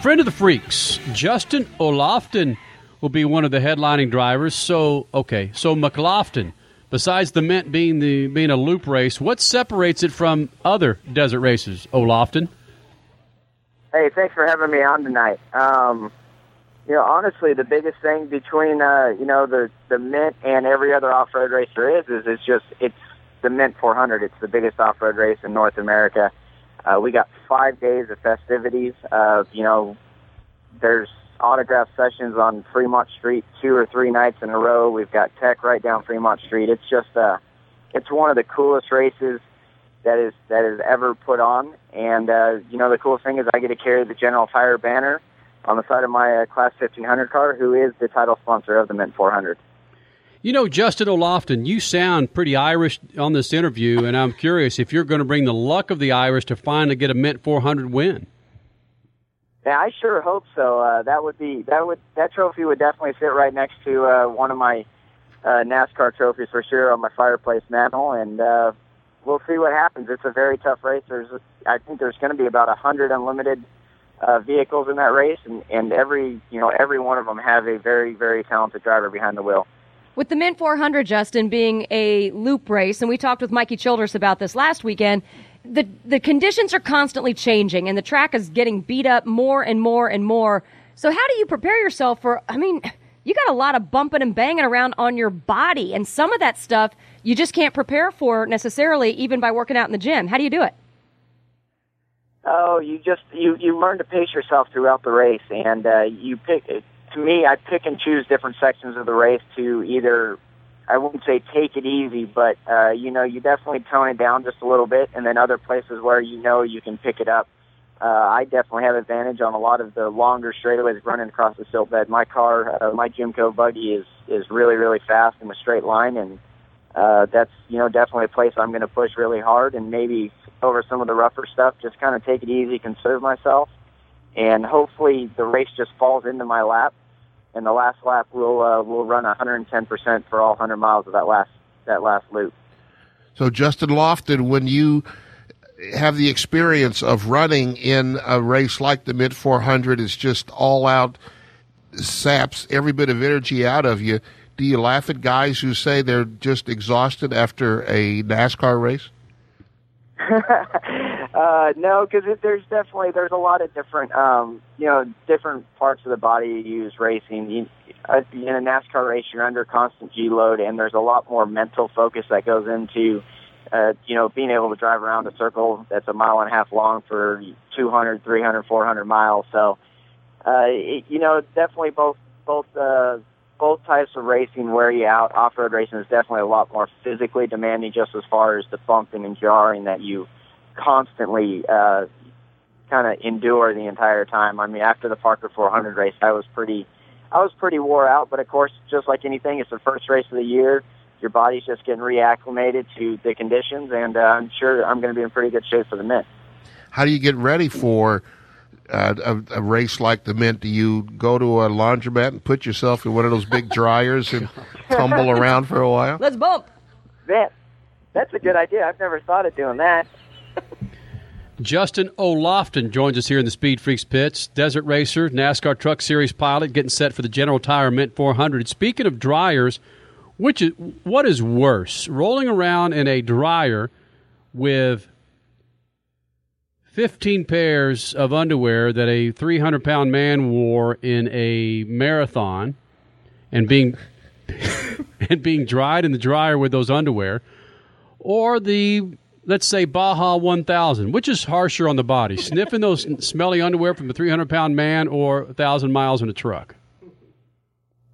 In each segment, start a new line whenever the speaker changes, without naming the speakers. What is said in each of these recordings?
friend of the freaks, Justin O'Lofton, will be one of the headlining drivers. So, okay, so McLaughlin, besides the Mint being the being a loop race, what separates it from other desert races? O'Lofton.
Hey, thanks for having me on tonight. Um, you know, honestly, the biggest thing between uh, you know the the Mint and every other off-road race there is is it's just it's the Mint 400. It's the biggest off-road race in North America. Uh, we got five days of festivities. Uh, you know, there's autograph sessions on Fremont Street two or three nights in a row. We've got tech right down Fremont Street. It's just uh, it's one of the coolest races that is that is ever put on. And uh, you know, the coolest thing is I get to carry the General Tire banner on the side of my uh, Class 1500 car, who is the title sponsor of the Mint 400.
You know, Justin O'Lofton, you sound pretty Irish on this interview, and I'm curious if you're going to bring the luck of the Irish to finally get a Mint 400 win.
Yeah, I sure hope so. Uh, that would be that would that trophy would definitely sit right next to uh, one of my uh, NASCAR trophies for sure on my fireplace mantle, and uh, we'll see what happens. It's a very tough race. There's I think there's going to be about a hundred unlimited uh, vehicles in that race, and, and every you know every one of them have a very very talented driver behind the wheel.
With the Mint 400, Justin, being a loop race, and we talked with Mikey Childress about this last weekend, the, the conditions are constantly changing and the track is getting beat up more and more and more. So, how do you prepare yourself for, I mean, you got a lot of bumping and banging around on your body, and some of that stuff you just can't prepare for necessarily, even by working out in the gym. How do you do it?
Oh, you just you you learn to pace yourself throughout the race, and uh, you pick to me, I pick and choose different sections of the race to either, I wouldn't say take it easy, but, uh, you know, you definitely tone it down just a little bit, and then other places where you know you can pick it up. Uh, I definitely have advantage on a lot of the longer straightaways running across the silt bed. My car, uh, my Jimco buggy is, is really, really fast in a straight line, and, uh, that's, you know, definitely a place I'm going to push really hard and maybe over some of the rougher stuff, just kind of take it easy, conserve myself and hopefully the race just falls into my lap. And the last lap, we'll uh, we'll run 110% for all 100 miles of that last that last loop.
So, Justin Lofton, when you have the experience of running in a race like the Mint 400, is just all out saps every bit of energy out of you. Do you laugh at guys who say they're just exhausted after a NASCAR race?
uh, no, because there's definitely there's a lot of different um, you know different parts of the body you use racing. You, uh, in a NASCAR race, you're under constant G load, and there's a lot more mental focus that goes into uh, you know being able to drive around a circle that's a mile and a half long for 200, 300, 400 miles. So uh, it, you know definitely both both uh, both types of racing wear you out. Off-road racing is definitely a lot more physically demanding, just as far as the bumping and jarring that you constantly uh, kind of endure the entire time. I mean, after the Parker 400 race, I was pretty, I was pretty wore out. But of course, just like anything, it's the first race of the year. Your body's just getting reacclimated to the conditions, and uh, I'm sure I'm going to be in pretty good shape for the Mint.
How do you get ready for uh, a, a, race like the Mint? Do you go to a laundromat and put yourself in one of those big dryers and tumble around for a while?
Let's bump.
Man, that's a good idea. I've never thought of doing that.
Justin O'Lofton joins us here in the Speed Freaks pits. Desert racer, NASCAR Truck Series pilot, getting set for the General Tire Mint 400. Speaking of dryers, which is what is worse, rolling around in a dryer with 15 pairs of underwear that a 300 pound man wore in a marathon, and being and being dried in the dryer with those underwear, or the let's say Baja 1000, which is harsher on the body, sniffing those smelly underwear from a 300 pound man or 1,000 miles in a truck?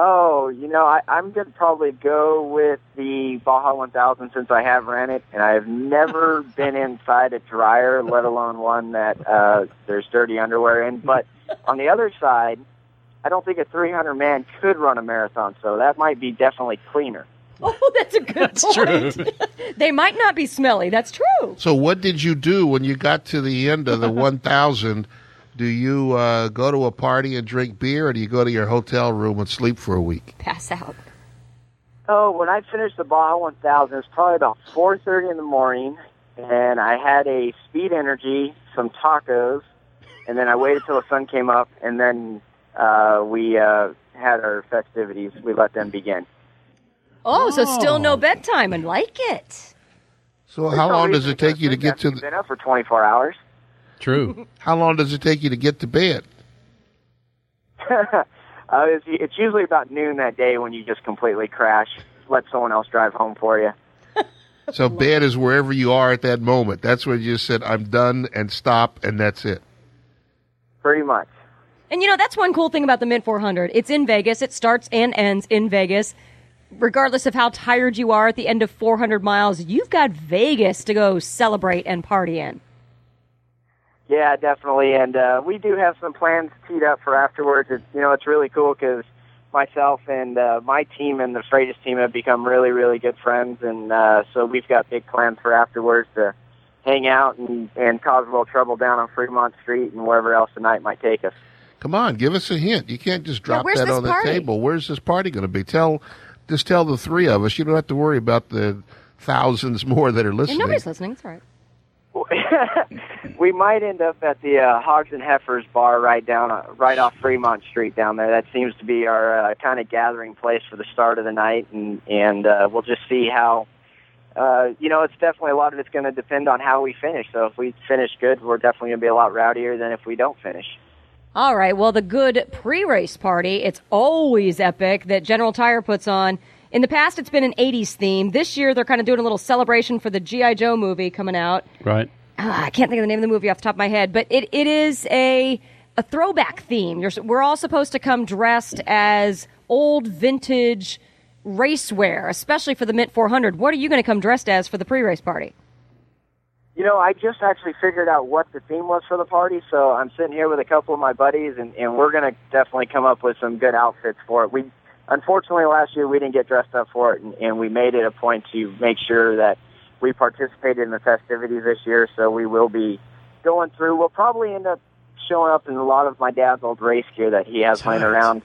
Oh, you know, I, I'm going to probably go with the Baja 1000 since I have ran it, and I've never been inside a dryer, let alone one that uh, there's dirty underwear in. But on the other side, I don't think a 300 man could run a marathon, so that might be definitely cleaner.
Oh, that's a good that's point. True. they might not be smelly. That's true.
So, what did you do when you got to the end of the 1,000? Do you uh, go to a party and drink beer, or do you go to your hotel room and sleep for a week?
Pass out.
Oh, when I finished the Baja 1000, it was probably about 4:30 in the morning, and I had a Speed Energy, some tacos, and then I waited till the sun came up, and then uh, we uh, had our festivities. We let them begin.
Oh, so still no bedtime and like it.
So how long does it take you to get to
We've
the,
been up for 24 hours.
True.
how long does it take you to get to bed?
uh, it's, it's usually about noon that day when you just completely crash. Let someone else drive home for you.
So bed is wherever you are at that moment. That's when you just said, I'm done and stop and that's it.
Pretty much.
And you know, that's one cool thing about the Mint 400. It's in Vegas. It starts and ends in Vegas. Regardless of how tired you are at the end of 400 miles, you've got Vegas to go celebrate and party in.
Yeah, definitely. And uh, we do have some plans teed up for afterwards. It's, you know, it's really cool because myself and uh, my team and the Freitas team have become really, really good friends. And uh, so we've got big plans for afterwards to hang out and, and cause a little trouble down on Fremont Street and wherever else the night might take us.
Come on, give us a hint. You can't just drop
where's
that
this
on the table. Where's this party going to be? Tell, just tell the three of us. You don't have to worry about the thousands more that are
And
listening.
nobody's listening. It's all right.
we might end up at the uh, Hogs and Heifers bar right down, uh, right off Fremont Street down there. That seems to be our uh, kind of gathering place for the start of the night, and and uh, we'll just see how. Uh, you know, it's definitely a lot of it's going to depend on how we finish. So if we finish good, we're definitely going to be a lot rowdier than if we don't finish.
All right. Well, the good pre-race party, it's always epic that General Tire puts on. In the past, it's been an 80s theme. This year, they're kind of doing a little celebration for the G.I. Joe movie coming out.
Right.
Ah, I can't think of the name of the movie off the top of my head, but it, it is a a throwback theme. You're, we're all supposed to come dressed as old vintage racewear, especially for the Mint 400. What are you going to come dressed as for the pre-race party?
You know, I just actually figured out what the theme was for the party, so I'm sitting here with a couple of my buddies, and, and we're going to definitely come up with some good outfits for it. We, unfortunately, last year we didn't get dressed up for it, and, and we made it a point to make sure that we participated in the festivities this year. So we will be going through. We'll probably end up showing up in a lot of my dad's old race gear that he has laying
Tight.
around,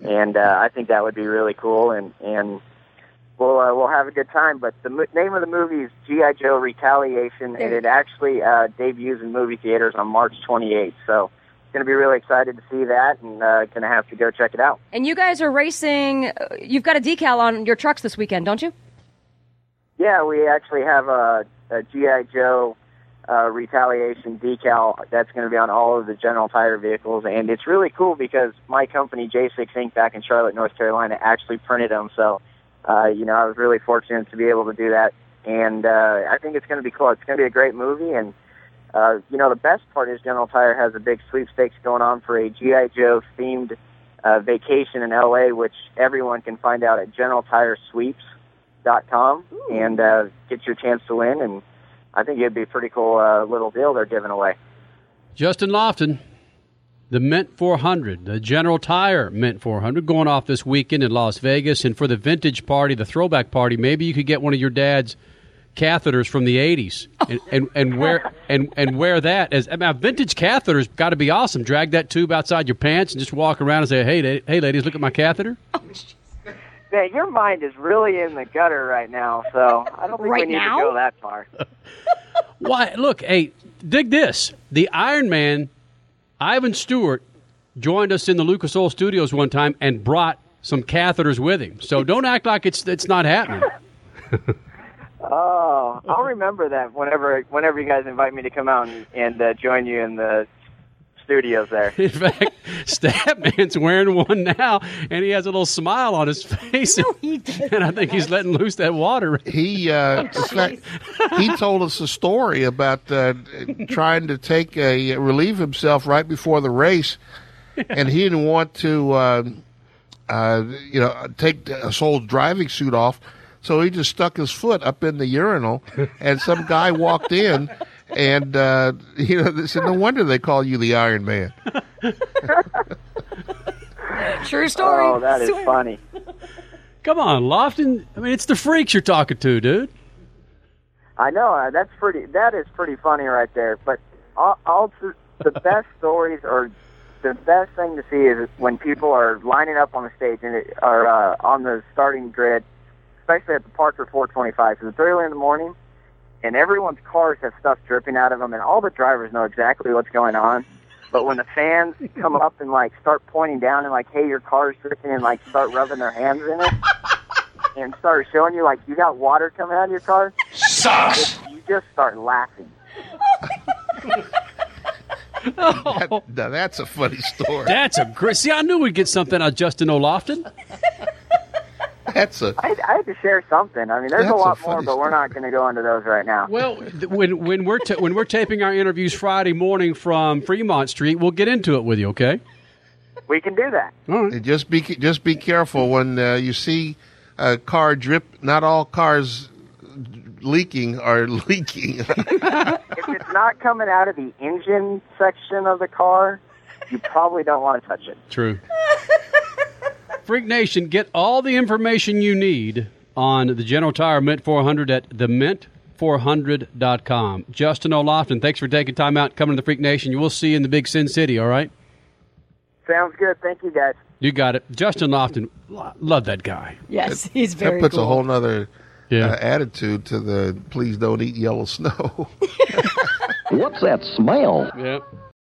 and uh, I think that would be really cool. And and we'll uh, we'll have a good time. But the mo- name of the movie is GI Joe Retaliation, and it actually uh, debuts in movie theaters on March 28th. So going to be really excited to see that, and uh, going to have to go check it out.
And you guys are racing. uh, You've got a decal on your trucks this weekend, don't you?
Yeah, we actually have a, a GI Joe uh, retaliation decal that's going to be on all of the General Tire vehicles, and it's really cool because my company J6 Inc. back in Charlotte, North Carolina, actually printed them. So, uh, you know, I was really fortunate to be able to do that, and uh, I think it's going to be cool. It's going to be a great movie, and uh, you know, the best part is General Tire has a big sweepstakes going on for a GI Joe themed uh, vacation in LA, which everyone can find out at GeneralTireSweeps.com and uh, get your chance to win. And I think it'd be a pretty cool uh, little deal they're giving away.
Justin Lofton, the Mint 400, the General Tire Mint 400, going off this weekend in Las Vegas. And for the vintage party, the throwback party, maybe you could get one of your dad's catheters from the 80s and, and, and wear and, and wear that as I mean, vintage catheter's got to be awesome drag that tube outside your pants and just walk around and say hey la- hey ladies look at my catheter oh,
Man, your mind is really in the gutter right now, so I don't think
Right
we need
now?
to go that far.
why look hey dig this the Iron Man Ivan Stewart joined us in the Lucas Oil Studios one time and brought some catheters with him. So don't act like it's it's not happening.
Oh, I'll remember that whenever whenever you guys invite me to come out and, and uh, join you in the studios there.
In fact, Statman's wearing one now, and he has a little smile on his face. and I think he's letting loose that water.
He, uh, fact, he told us a story about uh, trying to take a relieve himself right before the race, and he didn't want to, uh, uh, you know, take his whole driving suit off. So he just stuck his foot up in the urinal, and some guy walked in, and uh, you know, they said, "No wonder they call you the Iron Man."
True story.
Oh, that is
Swear.
funny.
Come on, Lofton. I mean, it's the freaks you're talking to, dude.
I know uh, that's pretty. That is pretty funny right there. But all, all the, the best stories are the best thing to see is when people are lining up on the stage and it, are uh, on the starting grid, especially at the Parker 425. So it's early in the morning, and everyone's cars have stuff dripping out of them, and all the drivers know exactly what's going on. But when the fans come up and like start pointing down and like, hey, your car's dripping, and like start rubbing their hands in it and start showing you like you got water coming out of your car,
Sucks.
you just start laughing.
That- now that's a funny story.
That's a great. See, I knew we'd get something out of Justin O'Lofton.
That's a
I, I had to share something. I mean, there's
That's
a
a
lot more, but we're not going to go into those right now.
Well, when when we're ta- when we're taping our interviews Friday morning from Fremont Street, we'll get into it with you. Okay.
We can do that.
All right.
just be just be careful when uh, you see a car drip. Not all cars leaking are leaking.
If it's not coming out of the engine section of the car, you probably don't want to touch it.
True. Freak Nation, get all the information you need on the General Tire Mint 400 at themint400.com. Justin O'Lofton, thanks for taking time out coming to the Freak Nation. You will see you in the big Sin City, all right?
Sounds good. Thank you, guys.
You got it. Justin Lofton, love that guy.
Yes, he's very that
puts
cool.
a whole nother
Yeah.
uh, attitude to the please don't eat yellow snow.
What's that smell?
Yep.